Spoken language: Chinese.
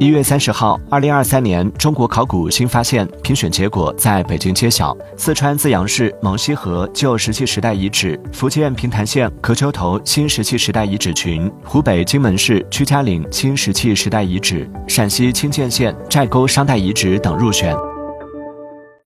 一月三十号二零二三年中国考古新发现评选结果在北京揭晓。四川资阳市蒙西河旧石器时代遗址福建平潭县壳丘头新石器时代遗址群湖北荆门市屈家岭新石器时代遗址陕西清涧县寨沟商代遗址等入选。